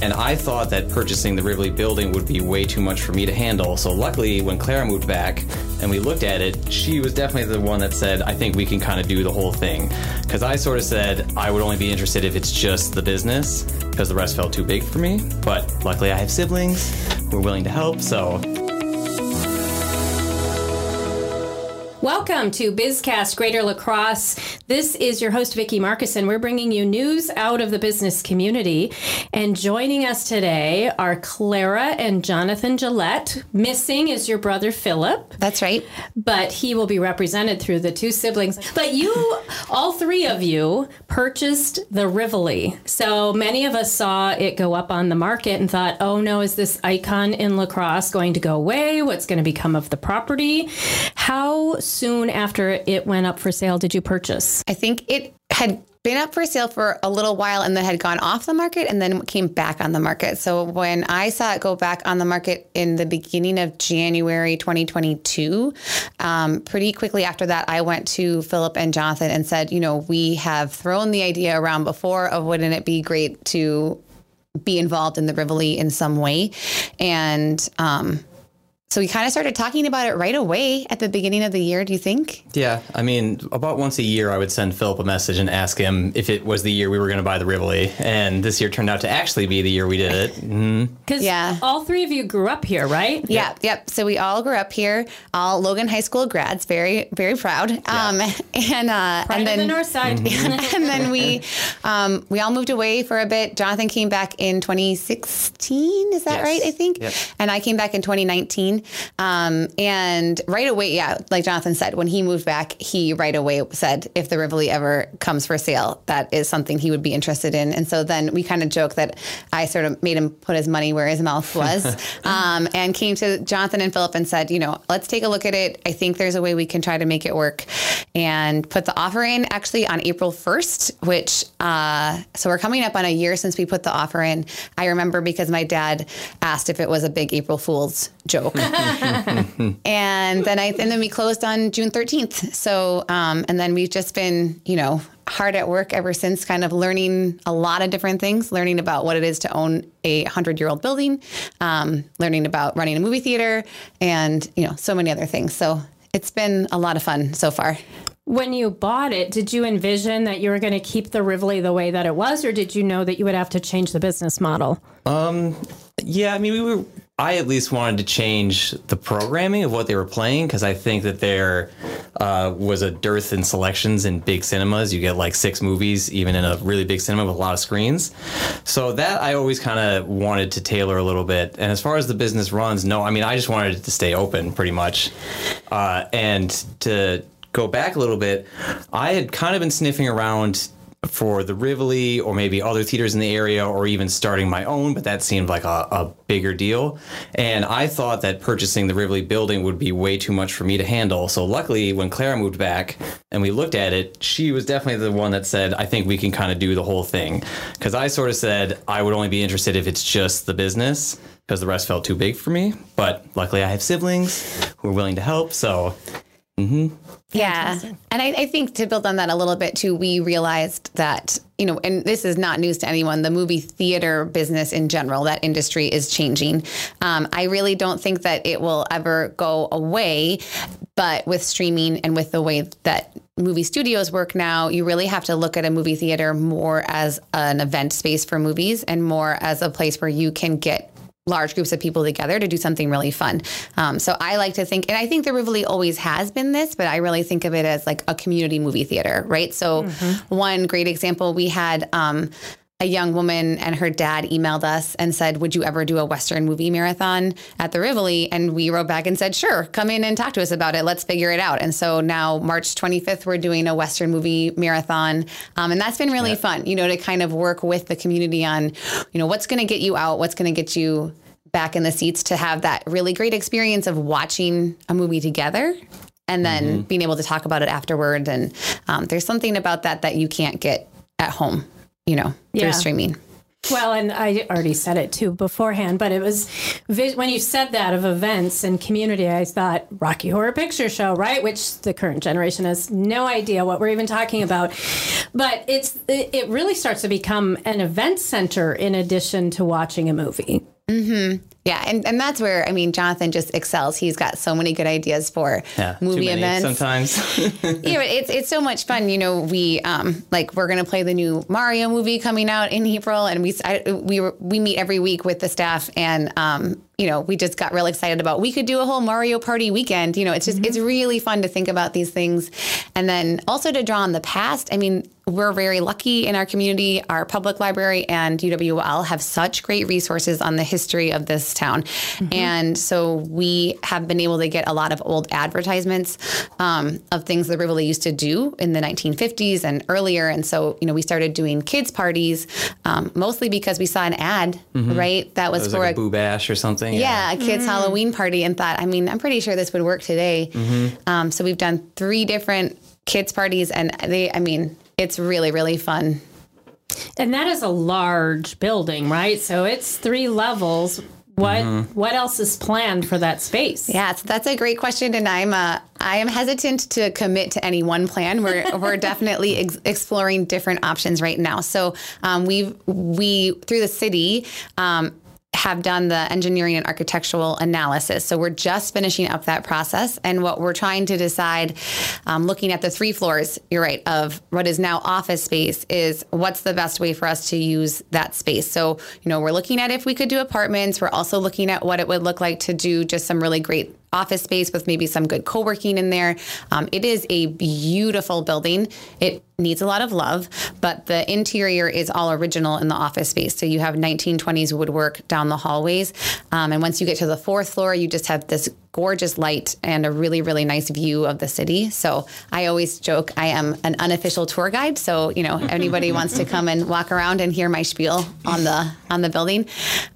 And I thought that purchasing the Rivoli building would be way too much for me to handle. So luckily, when Clara moved back and we looked at it, she was definitely the one that said, I think we can kind of do the whole thing. Because I sort of said I would only be interested if it's just the business, because the rest felt too big for me. But luckily, I have siblings who are willing to help. So Welcome to BizCast Greater La Crosse. This is your host, Vicki Marcus, and we're bringing you news out of the business community. And joining us today are Clara and Jonathan Gelatt. Missing is your brother, Philip. That's right. But he will be represented through the two siblings. But you, all three of you, purchased the Rivoli. So many of us saw it go up on the market and thought, oh no, is this icon in La Crosse going to go away? What's going to become of the property? How soon after it went up for sale did you purchase? I think it had been up for sale for a little while and then had gone off the market and then came back on the market. So when I saw it go back on the market in the beginning of January 2022, um, pretty quickly after that, I went to Philip and Jonathan and said, you know, we have thrown the idea around before of wouldn't it be great to be involved in the Rivoli in some way. And um, so we kind of started talking about it right away at the beginning of the year, do you think? Yeah, I mean, about once a year, I would send Philip a message and ask him if it was the year we were going to buy the Rivoli. And this year turned out to actually be the year we did it. Mm-hmm. Because yeah. all three of you grew up here, right? Yeah, yep. yep. So we all grew up here, all Logan High School grads, very, very proud. Yeah. Um, and uh, and then the north side. Mm-hmm. and then we um, we all moved away for a bit. Jonathan came back in 2016, is that yes. right? I think. Yep. And I came back in 2019. Um, and right away, yeah, like Jonathan said, when he moved back, he right away said, if the Rivoli ever comes for sale, that is something he would be interested in. And so then we kind of joke that I sort of made him put his money where his mouth was um, and came to Jonathan and Philip and said, you know, let's take a look at it. I think there's a way we can try to make it work and put the offer in actually on April 1st, which, uh, so we're coming up on a year since we put the offer in. I remember because my dad asked if it was a big April Fool's joke. and then I and then we closed on June 13th. So um, and then we've just been, you know, hard at work ever since, kind of learning a lot of different things, learning about what it is to own a hundred year old building, um, learning about running a movie theater, and you know, so many other things. So it's been a lot of fun so far. When you bought it, did you envision that you were going to keep the Rivoli the way that it was, or did you know that you would have to change the business model? Um, yeah, I mean, we were I at least wanted to change the programming of what they were playing because I think that there uh, was a dearth in selections in big cinemas. You get like six movies, even in a really big cinema with a lot of screens. So that I always kind of wanted to tailor a little bit. And as far as the business runs, no, I mean, I just wanted it to stay open pretty much. Uh, and to go back a little bit, I had kind of been sniffing around for the Rivoli or maybe other theaters in the area or even starting my own, but that seemed like a, a, bigger deal. And I thought that purchasing the Rivoli building would be way too much for me to handle. So luckily, when Clara moved back and we looked at it, she was definitely the one that said, I think we can kind of do the whole thing. Because I sort of said I would only be interested if it's just the business because the rest felt too big for me. But luckily, I have siblings who are willing to help. So Mm-hmm. Yeah. And I, I, think to build on that a little bit too, we realized that, you know, and this is not news to anyone, the movie theater business in general, that industry is changing. Um, I really don't think that it will ever go away, but with streaming and with the way that movie studios work now, you really have to look at a movie theater more as an event space for movies and more as a place where you can get large groups of people together to do something really fun. Um, so I like to think, and I think the Rivoli always has been this, but I really think of it as like a community movie theater, right? So mm-hmm. one great example we had. Um, a young woman and her dad emailed us and said, Would you ever do a Western movie marathon at the Rivoli? And we wrote back and said, Sure, come in and talk to us about it. Let's figure it out. And so now, March 25th, we're doing a Western movie marathon. Um, and that's been really fun, you know, to kind of work with the community on, you know, what's going to get you out, what's going to get you back in the seats to have that really great experience of watching a movie together and then mm-hmm. being able to talk about it afterward. And um, there's something about that that you can't get at home you know, yeah. through streaming. Well, and I already said it too beforehand, but it was when you said that of events and community, I thought Rocky Horror Picture Show, right? Which the current generation has no idea what we're even talking about. But it's it it really starts to become an event center in addition to watching a movie. Mm-hmm. Yeah, and, and that's where I mean Jonathan just excels. He's got so many good ideas for Yeah, too movie many events. sometimes. yeah, but it's it's so much fun. You know, we um like we're gonna play the new Mario movie coming out in April, and we I, we we meet every week with the staff, and um you know we just got real excited about we could do a whole Mario Party weekend. You know, it's just it's really fun to think about these things, and then also to draw on the past. I mean, we're very lucky in our community. Our public library and UWL have such great resources on the history of this town, and so we have been able to get a lot of old advertisements um, of things that Rivoli used to do in the 1950s and earlier. And so, you know, we started doing kids parties um, mostly because we saw an ad, right? That was, was for like a a, boo bash or something. yeah, a kids' Halloween party, and thought, I mean, I'm pretty sure this would work today. Um, so we've done three different kids' parties, and they, I mean, it's really, really fun. And that is a large building, right? So it's three levels. What what else is planned for that space? Yeah, so that's a great question, and I'm uh, I am hesitant to commit to any one plan. We're we're definitely ex- exploring different options right now. So um, we we through the city. Um, have done the engineering and architectural analysis. So we're just finishing up that process. And what we're trying to decide, um, looking at the three floors, you're right, of what is now office space, is what's the best way for us to use that space. So, you know, we're looking at if we could do apartments. We're also looking at what it would look like to do just some really great office space with maybe some good co-working in there. Um, it is a beautiful building. It needs a lot of love, but the interior is all original in the office space. So you have 1920s woodwork down the hallways. Um, and once you get to the fourth floor, you just have this gorgeous light and a really, really nice view of the city. So I always joke I am an unofficial tour guide. So, you know, anybody wants to come and walk around and hear my spiel on the on the building.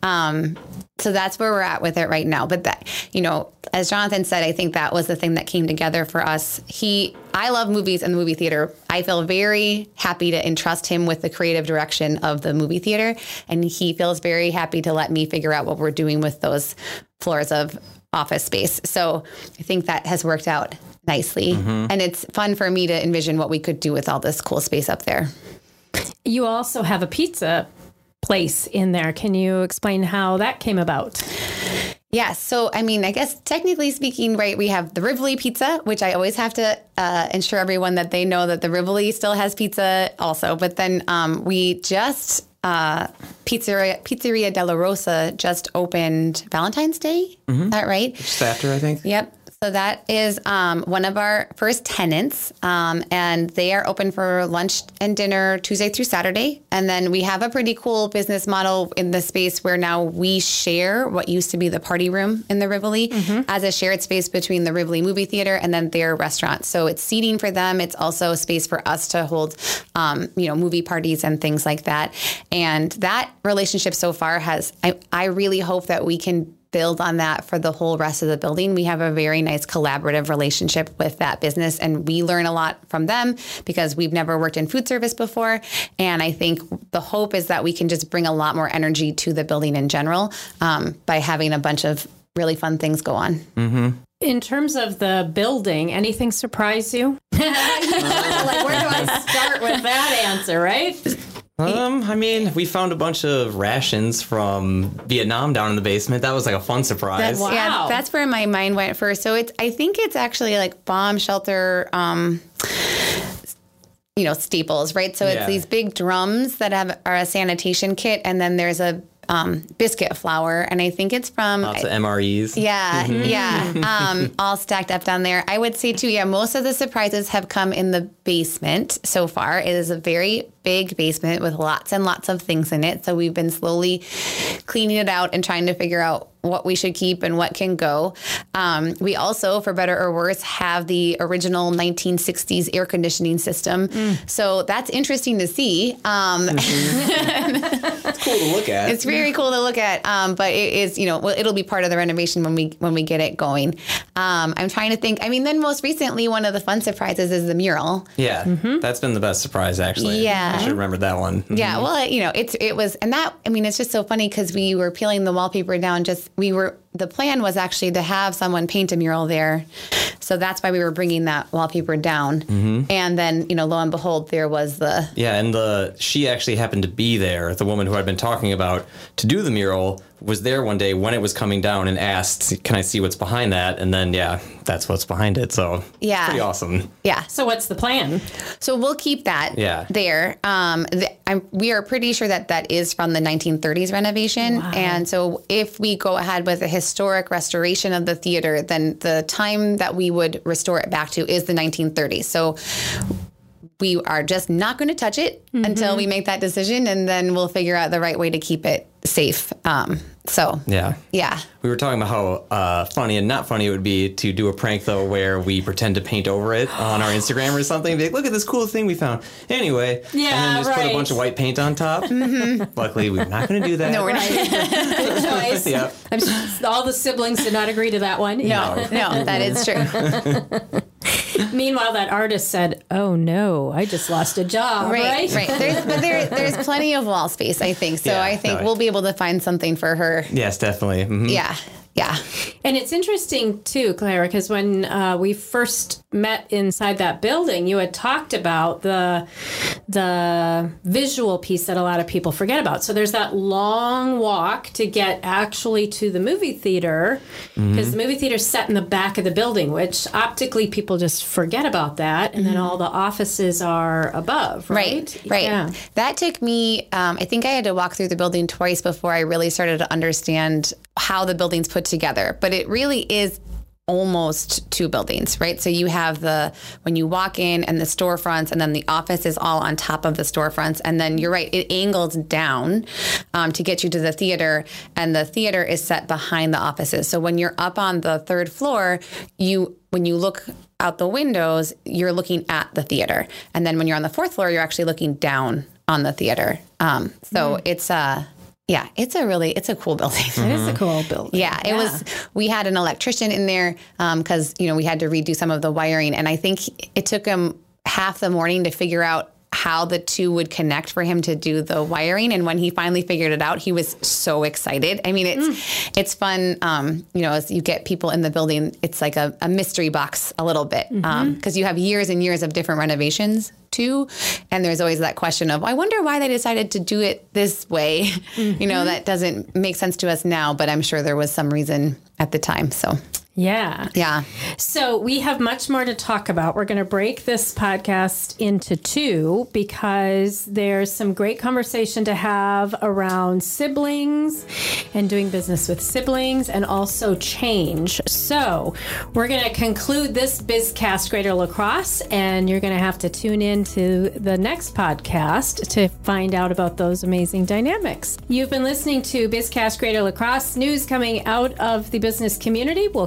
Um, so that's where we're at with it right now. But that, you know, as Jonathan said, I think that was the thing that came together for us. He, I love movies and the movie theater. I feel very happy to entrust him with the creative direction of the movie theater. And he feels very happy to let me figure out what we're doing with those floors of office space. So I think that has worked out nicely. Mm-hmm. And it's fun for me to envision what we could do with all this cool space up there. You also have a pizza place in there. Can you explain how that came about? Yeah. So, I mean, I guess technically speaking, right, we have the Rivoli pizza, which I always have to uh, ensure everyone that they know that the Rivoli still has pizza also. But then um, we just, uh, Pizzeria, Pizzeria della Rosa just opened Valentine's Day. Is that right? Just after, I think. Yep. So that is um, one of our first tenants, um, and they are open for lunch and dinner Tuesday through Saturday. And then we have a pretty cool business model in the space where now we share what used to be the party room in the Rivoli as a shared space between the Rivoli movie theater and then their restaurant. So it's seating for them. It's also a space for us to hold, um, you know, movie parties and things like that. And that relationship so far has, I, I really hope that we can build on that for the whole rest of the building. We have a very nice collaborative relationship with that business, and we learn a lot from them because we've never worked in food service before. And I think the hope is that we can just bring a lot more energy to the building in general um, by having a bunch of really fun things go on. In terms of the building, anything surprise you? like, where do I start with that answer, right? Um, I mean, we found a bunch of rations from Vietnam down in the basement. That was like a fun surprise. Wow. Yeah, that's where my mind went first. So it's I think it's actually like bomb shelter um you know, staples, right? So it's Yeah. these big drums that have are a sanitation kit and then there's a um, biscuit flour and I think it's from Lots of MREs. yeah, yeah. Um, all stacked up down there. I would say too, yeah, most of the surprises have come in the basement so far. It is a very big basement with lots and lots of things in it. So we've been slowly cleaning it out and trying to figure out what we should keep and what can go. Um, we also, for better or worse, have the original 1960s air conditioning system. So that's interesting to see. Um, Cool cool to look at. It's very cool to look at, um, but it is, you know, well, it'll be part of the renovation when we when we get it going. Um, I'm trying to think. I mean, then most recently, one of the fun surprises is the mural. yeah, that's been the best surprise actually. Yeah. I should remember that one. Yeah, well, you know, it's it was, and that I mean, it's just so funny because we were peeling the wallpaper down. Just we were the plan was actually to have someone paint a mural there, so that's why we were bringing that wallpaper down. Mm-hmm. And then, you know, lo and behold, there was the Yeah, and the she actually happened to be there. The woman who I'd been talking about to do the mural was there one day when it was coming down and asked, "Can I see what's behind that?" And then yeah, that's what's behind it. So Yeah. pretty awesome. yeah. So what's the plan? So we'll keep that Yeah. there. Um, the, I'm, we are pretty sure that that is from the 1930s renovation. wow. And so if we go ahead with a historic restoration of the theater, then the time that we would restore it back to is the 1930s. So we are just not going to touch it until we make that decision, and then we'll figure out the right way to keep it safe. Um, so Yeah. yeah. We were talking about how uh, funny and not funny it would be to do a prank though, where we pretend to paint over it on our Instagram or something. Be like, look at this cool thing we found. Anyway, and Yeah, then just put a bunch of white paint on top. Luckily, we're not going to do that. No, we're not. Good choice. Yep. I'm s- all the siblings did not agree to that one. No, no, that is true. Meanwhile, that artist said, "Oh no, I just lost a job." Right. Right, right. There's, but there, there's plenty of wall space, I think. So Yeah, I think no. we'll be able to find something for her. Yes, definitely. Mhm. Yeah, yeah. And it's interesting too, Clara, because when uh, we first met inside that building, you had talked about the the visual piece that a lot of people forget about. So there's that long walk to get actually to the movie theater, because the movie theater's set in the back of the building, which optically people just forget about that, and then all the offices are above. Right. Right, right. Yeah. That took me, um, I think I had to walk through the building twice before I really started to understand how the building's put together. But it really is almost two buildings, right? So you have the when you walk in and the storefronts, and then the office is all on top of the storefronts, and then you're right, it angles down um, to get you to the theater, and the theater is set behind the offices. So when you're up on the third floor, you when you look out the windows, you're looking at the theater, and then when you're on the fourth floor, you're actually looking down on the theater. Um, so it's a yeah, it's a really it's a cool building. It is a mm-hmm. cool building. Yeah, it was. We had an electrician in there um, because you know we had to redo some of the wiring, and I think it took him half the morning to figure out how the two would connect for him to do the wiring. And when he finally figured it out, he was so excited. I mean, it's it's fun. Um, you know, as you get people in the building, it's like a, a mystery box a little bit um, mm-hmm. because you have years and years of different renovations too, and there's always that question of I wonder why they decided to do it this way. you know, mm-hmm. that doesn't make sense to us now, but I'm sure there was some reason at the time. So Yeah. yeah. So we have much more to talk about. We're going to break this podcast into two because there's some great conversation to have around siblings and doing business with siblings and also change. So we're going to conclude this BizCast Greater La Crosse and you're going to have to tune in to the next podcast to find out about those amazing dynamics. You've been listening to BizCast Greater La Crosse news coming out of the business community. We'll